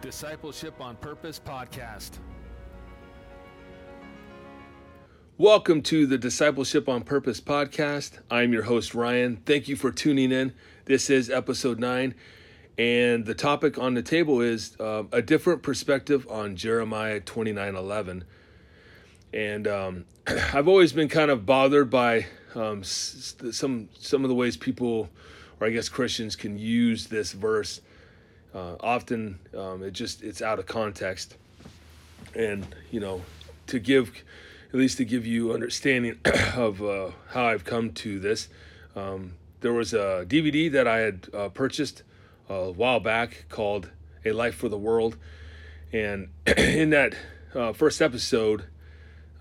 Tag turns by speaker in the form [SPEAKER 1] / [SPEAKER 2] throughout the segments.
[SPEAKER 1] Discipleship on Purpose podcast.
[SPEAKER 2] Welcome to the Discipleship on Purpose podcast. I'm your host, Ryan. Thank you for tuning in. This is episode nine, and the topic on the table is uh, a different perspective on Jeremiah 29 11. And um, I've always been kind of bothered by um, some, some of the ways people, or I guess Christians, can use this verse uh, often um, it just it's out of context, and you know, to give at least to give you understanding of uh, how I've come to this. Um, there was a DVD that I had uh, purchased a while back called "A Life for the World," and in that uh, first episode.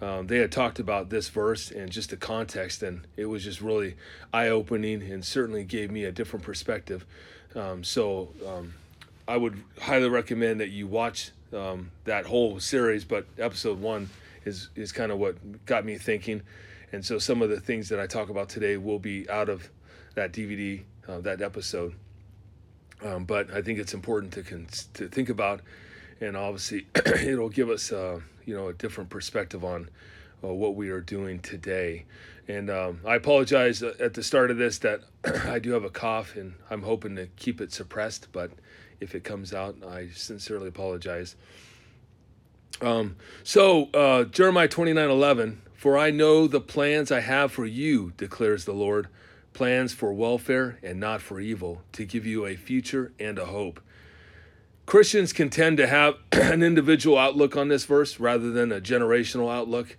[SPEAKER 2] Um, they had talked about this verse and just the context, and it was just really eye opening and certainly gave me a different perspective. Um, so, um, I would highly recommend that you watch um, that whole series. But episode one is is kind of what got me thinking, and so some of the things that I talk about today will be out of that DVD, uh, that episode. Um, but I think it's important to to think about, and obviously it'll give us uh, you know a different perspective on uh, what we are doing today. And um, I apologize uh, at the start of this that I do have a cough, and I'm hoping to keep it suppressed, but if it comes out. I sincerely apologize. Um, so, uh, Jeremiah 29 11, for I know the plans I have for you, declares the Lord, plans for welfare and not for evil, to give you a future and a hope. Christians can tend to have an individual outlook on this verse rather than a generational outlook.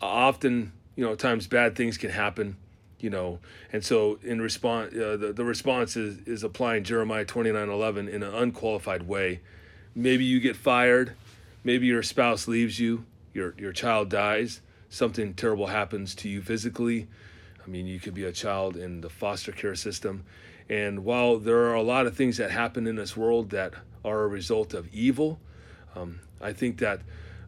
[SPEAKER 2] Often, you know, times bad things can happen you know and so in response uh, the, the response is, is applying jeremiah 29 11 in an unqualified way. Maybe you get fired. Maybe your spouse leaves you. Your, your child dies. Something terrible happens to you physically. I mean you could be a child in the foster care system. And while there are a lot of things that happen in this world that are a result of evil um, i think that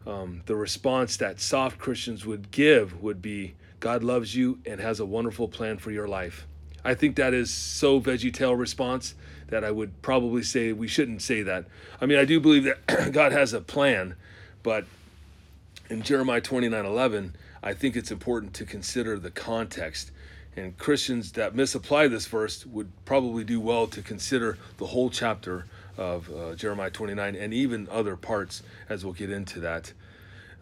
[SPEAKER 2] um, the response that soft christians would give would be God loves you and has a wonderful plan for your life. I think that is so VeggieTale response that I would probably say we shouldn't say that. I mean, I do believe that God has a plan, but in Jeremiah 29 11, I think it's important to consider the context. And Christians that misapply this verse would probably do well to consider the whole chapter of uh, Jeremiah 29 and even other parts, as we'll get into that.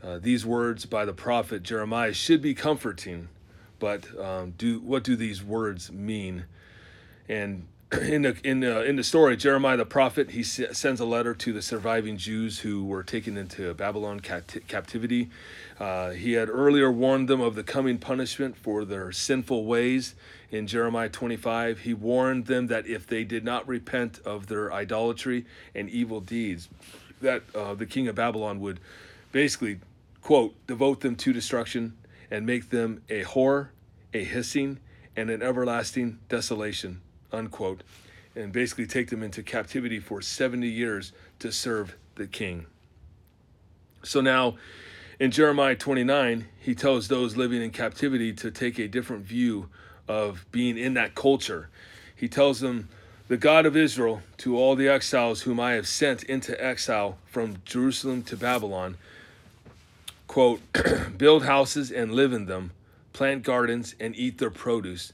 [SPEAKER 2] Uh, these words by the prophet Jeremiah should be comforting, but um, do what do these words mean? And in the in the in the story, Jeremiah the prophet he sends a letter to the surviving Jews who were taken into Babylon captivity. Uh, he had earlier warned them of the coming punishment for their sinful ways. In Jeremiah 25, he warned them that if they did not repent of their idolatry and evil deeds, that uh, the king of Babylon would basically quote, devote them to destruction and make them a horror, a hissing, and an everlasting desolation, unquote, and basically take them into captivity for 70 years to serve the king. So now, in Jeremiah 29, he tells those living in captivity to take a different view of being in that culture. He tells them, The God of Israel, to all the exiles whom I have sent into exile from Jerusalem to Babylon, quote, build houses and live in them, plant gardens and eat their produce,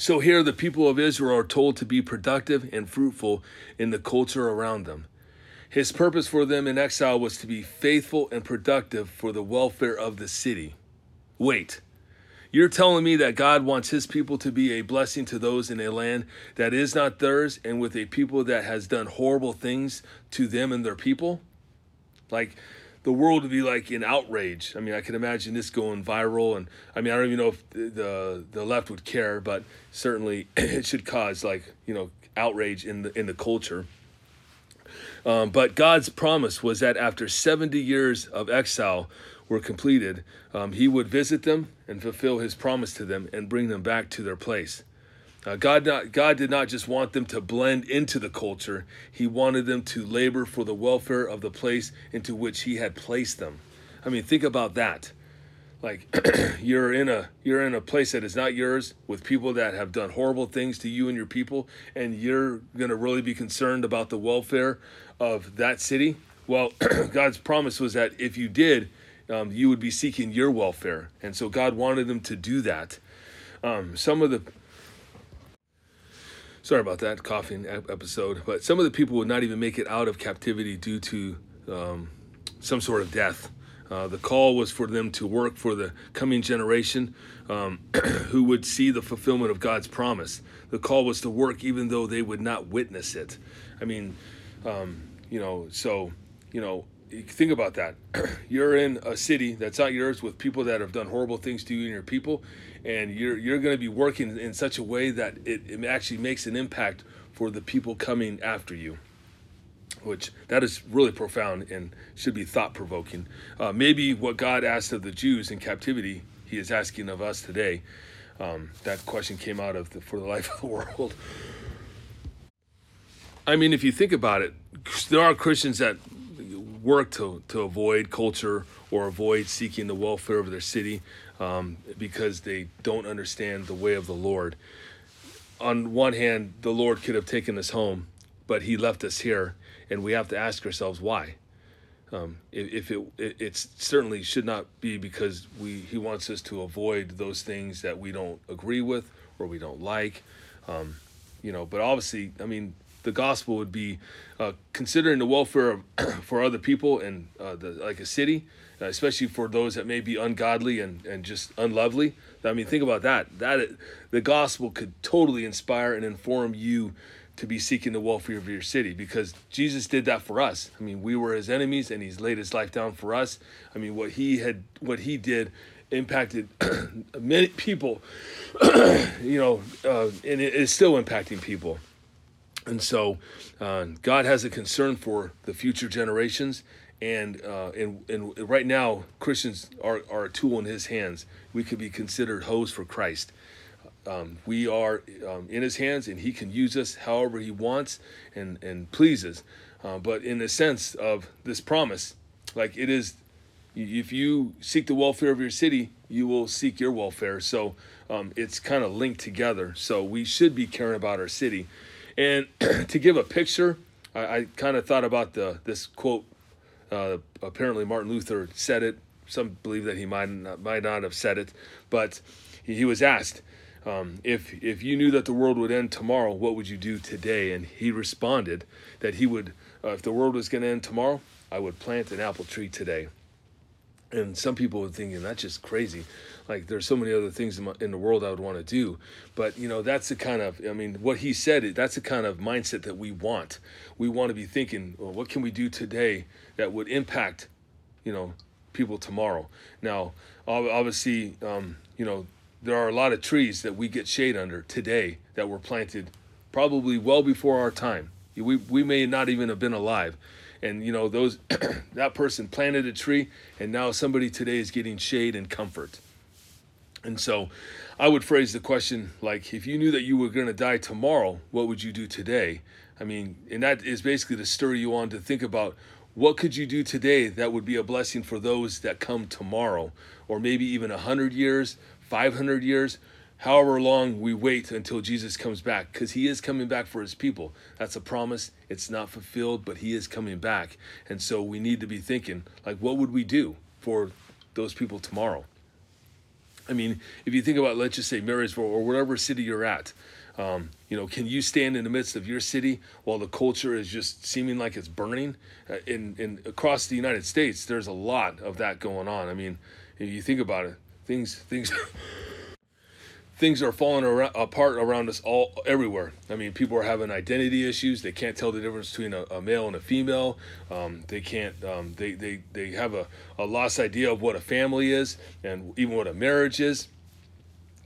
[SPEAKER 2] So here the people of Israel are told to be productive and fruitful in the culture around them. His purpose for them in exile was to be faithful and productive for the welfare of the city. Wait, you're telling me that God wants his people to be a blessing to those in a land that is not theirs and with a people that has done horrible things to them and their people? Like, the world would be like in outrage. I mean, I can imagine this going viral, and I mean, I don't even know if the the left would care, but certainly it should cause like you know outrage in the in the culture. Um, but God's promise was that after 70 years of exile were completed, um, He would visit them and fulfill His promise to them and bring them back to their place. Uh, God, not, God did not just want them to blend into the culture, He wanted them to labor for the welfare of the place into which He had placed them. I mean, think about that. Like you're in a you're in a place that is not yours with people that have done horrible things to you and your people, and you're gonna really be concerned about the welfare of that city. Well, God's promise was that if you did, um, you would be seeking your welfare, and so God wanted them to do that. Um, some of the sorry about that coughing episode, but some of the people would not even make it out of captivity due to um, some sort of death. Uh, the call was for them to work for the coming generation um, who would see the fulfillment of God's promise. The call was to work even though they would not witness it. I mean, um, you know, so, you know, think about that. you're in a city that's not yours with people that have done horrible things to you and your people, and you're, you're going to be working in such a way that it, it actually makes an impact for the people coming after you which that is really profound and should be thought provoking. Uh, maybe what God asked of the Jews in captivity, He is asking of us today. Um, that question came out of the, for the life of the world. I mean, if you think about it, there are Christians that work to, to avoid culture or avoid seeking the welfare of their city um, because they don't understand the way of the Lord. On one hand, the Lord could have taken us home, but He left us here and we have to ask ourselves why. Um, if, it it certainly should not be because we he wants us to avoid those things that we don't agree with or we don't like, um, you know. But obviously, I mean, the gospel would be uh, considering the welfare of, for other people and uh, the, like a city, uh, especially for those that may be ungodly and, and just unlovely. I mean, think about that. That the gospel could totally inspire and inform you to be seeking the welfare of your city because Jesus did that for us. I mean, we were his enemies and he's laid his life down for us. I mean, what he had what he did impacted many people, you know, uh, and it is still impacting people. And so uh, God has a concern for the future generations. And, uh, and, and right now, Christians are, are a tool in his hands. We could be considered hoes for Christ. Um, we are um, in his hands and he can use us however he wants and, and pleases. Uh, but in the sense of this promise, like it is, if you seek the welfare of your city, you will seek your welfare. So um, it's kind of linked together. So we should be caring about our city. And to give a picture, I, I kind of thought about the this quote. Uh, apparently, Martin Luther said it. Some believe that he might not, might not have said it, but he, he was asked, um, if if you knew that the world would end tomorrow, what would you do today? And he responded that he would, uh, if the world was going to end tomorrow, I would plant an apple tree today. And some people were thinking that's just crazy. Like there's so many other things in, my, in the world I would want to do, but you know that's the kind of I mean what he said. That's the kind of mindset that we want. We want to be thinking, well, what can we do today that would impact, you know, people tomorrow. Now, obviously, um, you know, there are a lot of trees that we get shade under today that were planted probably well before our time. We, we may not even have been alive. And you know, those that person planted a tree and now somebody today is getting shade and comfort. And so I would phrase the question like if you knew that you were going to die tomorrow, what would you do today? I mean, and that is basically to stir you on to think about what could you do today that would be a blessing for those that come tomorrow or maybe even a hundred years 500 years, however long we wait until Jesus comes back, because he is coming back for his people. That's a promise. It's not fulfilled, but he is coming back. And so we need to be thinking, like, what would we do for those people tomorrow? I mean, if you think about, let's just say Marysville or whatever city you're at, um, you know, can you stand in the midst of your city while the culture is just seeming like it's burning? Uh, in, in across the United States, there's a lot of that going on. I mean, if you think about it, things things things are falling around, apart around us all everywhere. I mean, people are having identity issues. They can't tell the difference between a, a male and a female. Um, they can't. Um, they, they they have a, a lost idea of what a family is and even what a marriage is.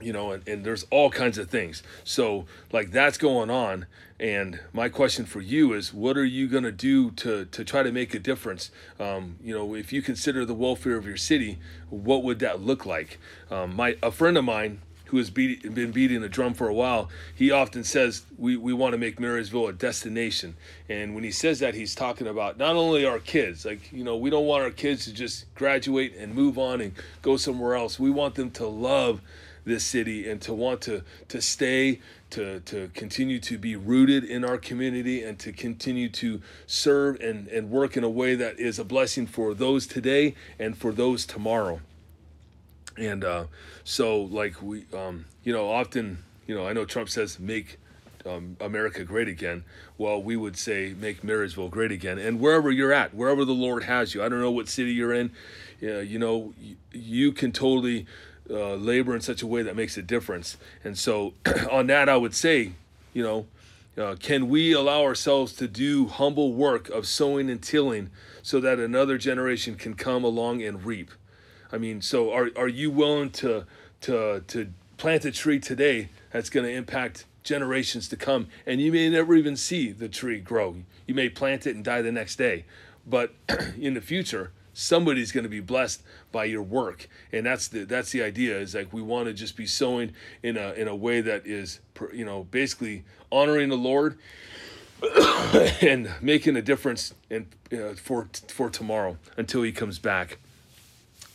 [SPEAKER 2] you know, and, and there's all kinds of things. So like that's going on. And my question for you is, what are you going to do to to try to make a difference? Um, you know, if you consider the welfare of your city, what would that look like? Um, my a friend of mine who has beat, been beating the drum for a while, he often says we, we want to make Marysville a destination. And when he says that, he's talking about not only our kids, like, you know, we don't want our kids to just graduate and move on and go somewhere else. We want them to love this city and to want to to stay to to continue to be rooted in our community and to continue to serve and and work in a way that is a blessing for those today and for those tomorrow and uh, so like we um, you know often you know i know trump says make um, America great again. Well, we would say make Marysville great again. And wherever you're at, wherever the Lord has you, I don't know what city you're in, uh, you know, you, you can totally uh, labor in such a way that makes a difference. And so, on that, I would say, you know, uh, can we allow ourselves to do humble work of sowing and tilling so that another generation can come along and reap? I mean, so are are you willing to to to plant a tree today that's going to impact generations to come, and you may never even see the tree grow. You may plant it and die the next day, but in the future somebody's going to be blessed by your work. And that's the that's the idea is like we want to just be sowing in a in a way that is you know basically honoring the lord and making a difference in uh, for for tomorrow until he comes back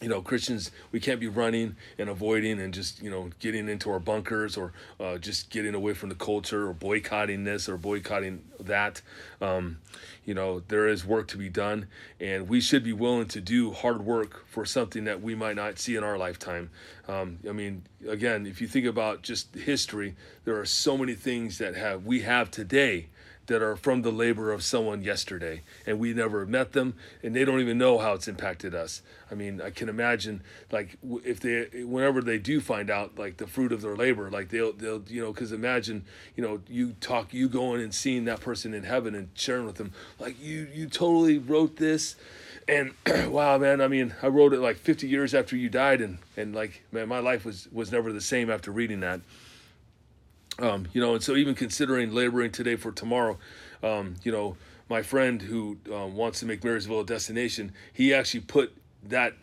[SPEAKER 2] you know christians we can't be running and avoiding and just you know getting into our bunkers or uh, just getting away from the culture or boycotting this or boycotting that. Um, you know there is work to be done and we should be willing to do hard work for something that we might not see in our lifetime. Um, i mean again if you think about just history there are so many things that have we have today that are from the labor of someone yesterday and we never met them and they don't even know how it's impacted us. I mean i can imagine like if they whenever they do find out like the fruit of their labor like they'll they'll you know because imagine you know you talk you going and seeing that person in heaven and sharing with them like you you totally wrote this and wow man i mean i wrote it like 50 years after you died and and like man my life was was never the same after reading that um, you know, and so even considering laboring today for tomorrow, um, you know, my friend who um, wants to make Marysville a destination, he actually put that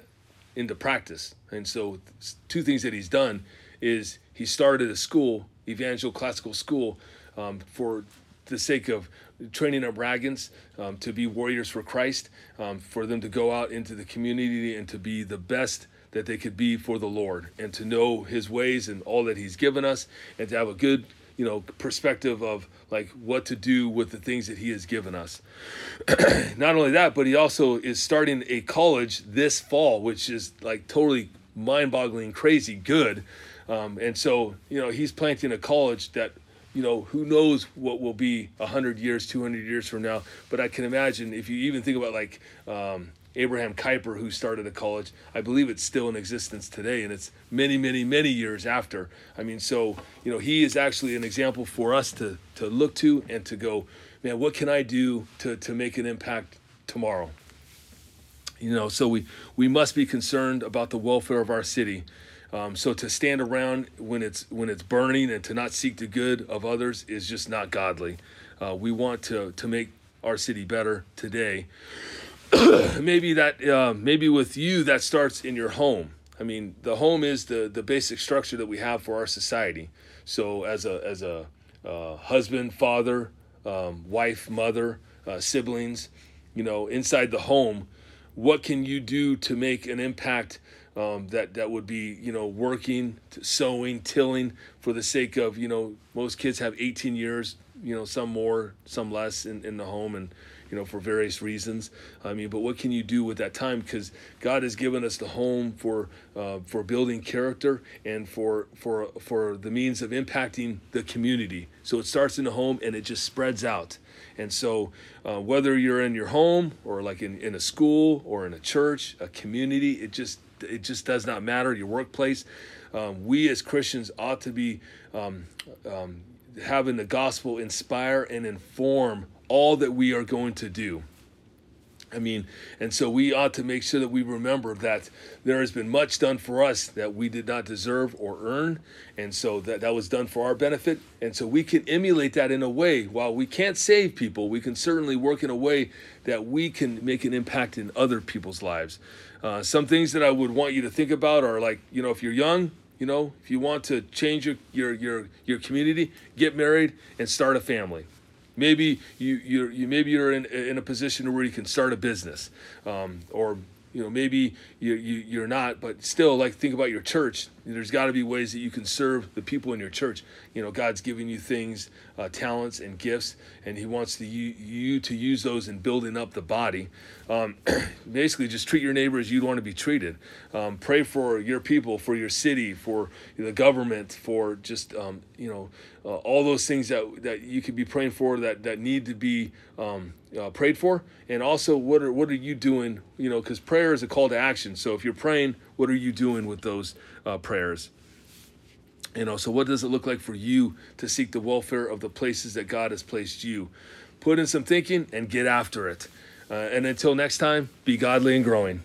[SPEAKER 2] into practice. And so, two things that he's done is he started a school, Evangel Classical School, um, for the sake of training up Ragans um, to be warriors for Christ, um, for them to go out into the community and to be the best that they could be for the Lord and to know his ways and all that he's given us and to have a good, you know, perspective of like what to do with the things that he has given us. Not only that, but he also is starting a college this fall, which is like totally mind-boggling, crazy good. Um, and so, you know, he's planting a college that you know, who knows what will be 100 years, 200 years from now. But I can imagine if you even think about like um, Abraham Kuyper, who started a college. I believe it's still in existence today, and it's many, many, many years after. I mean, so you know, he is actually an example for us to to look to and to go, man, what can I do to to make an impact tomorrow? You know, so we we must be concerned about the welfare of our city. Um, so to stand around when it's when it's burning and to not seek the good of others is just not godly. Uh, we want to to make our city better today. maybe that uh, maybe with you that starts in your home. I mean, the home is the the basic structure that we have for our society. So as a as a uh, husband, father, um, wife, mother, uh, siblings, you know, inside the home, what can you do to make an impact um, that that would be you know working, sowing, tilling for the sake of you know most kids have 18 years, you know some more, some less in, in the home and you know, for various reasons. I mean, but what can you do with that time? Because God has given us the home for uh, for building character and for for for the means of impacting the community. So it starts in the home and it just spreads out. And so, uh, whether you're in your home or like in, in a school or in a church, a community, it just it just does not matter. Your workplace, um, we as Christians ought to be um, um, having the gospel inspire and inform all that we are going to do. I mean, and so we ought to make sure that we remember that there has been much done for us that we did not deserve or earn. And so that, that was done for our benefit. And so we can emulate that in a way. While we can't save people, we can certainly work in a way that we can make an impact in other people's lives. Uh, some things that I would want you to think about are like, you know, if you're young, you know, if you want to change your, your, your, your community, get married and start a family. Maybe you you you maybe you're in in a position where you can start a business, um, or you know maybe you, you you're not but still like think about your church there's got to be ways that you can serve the people in your church. You know god's giving you things uh, talents and gifts and he wants you, you to use those in building up the body. Um, basically just treat your neighbor as you'd want to be treated. Um, pray for your people for your city for the government for just um, you know uh, all those things that, that you could be praying for that, that need to be um, uh, prayed for. And also what are what are you doing you know because prayer is a call to action. So if you're praying what are you doing with those uh, prayers? You know so what does it look like for you to seek the welfare of the places that god has placed you? Put in some thinking and get after it. Uh, and until next time be godly and growing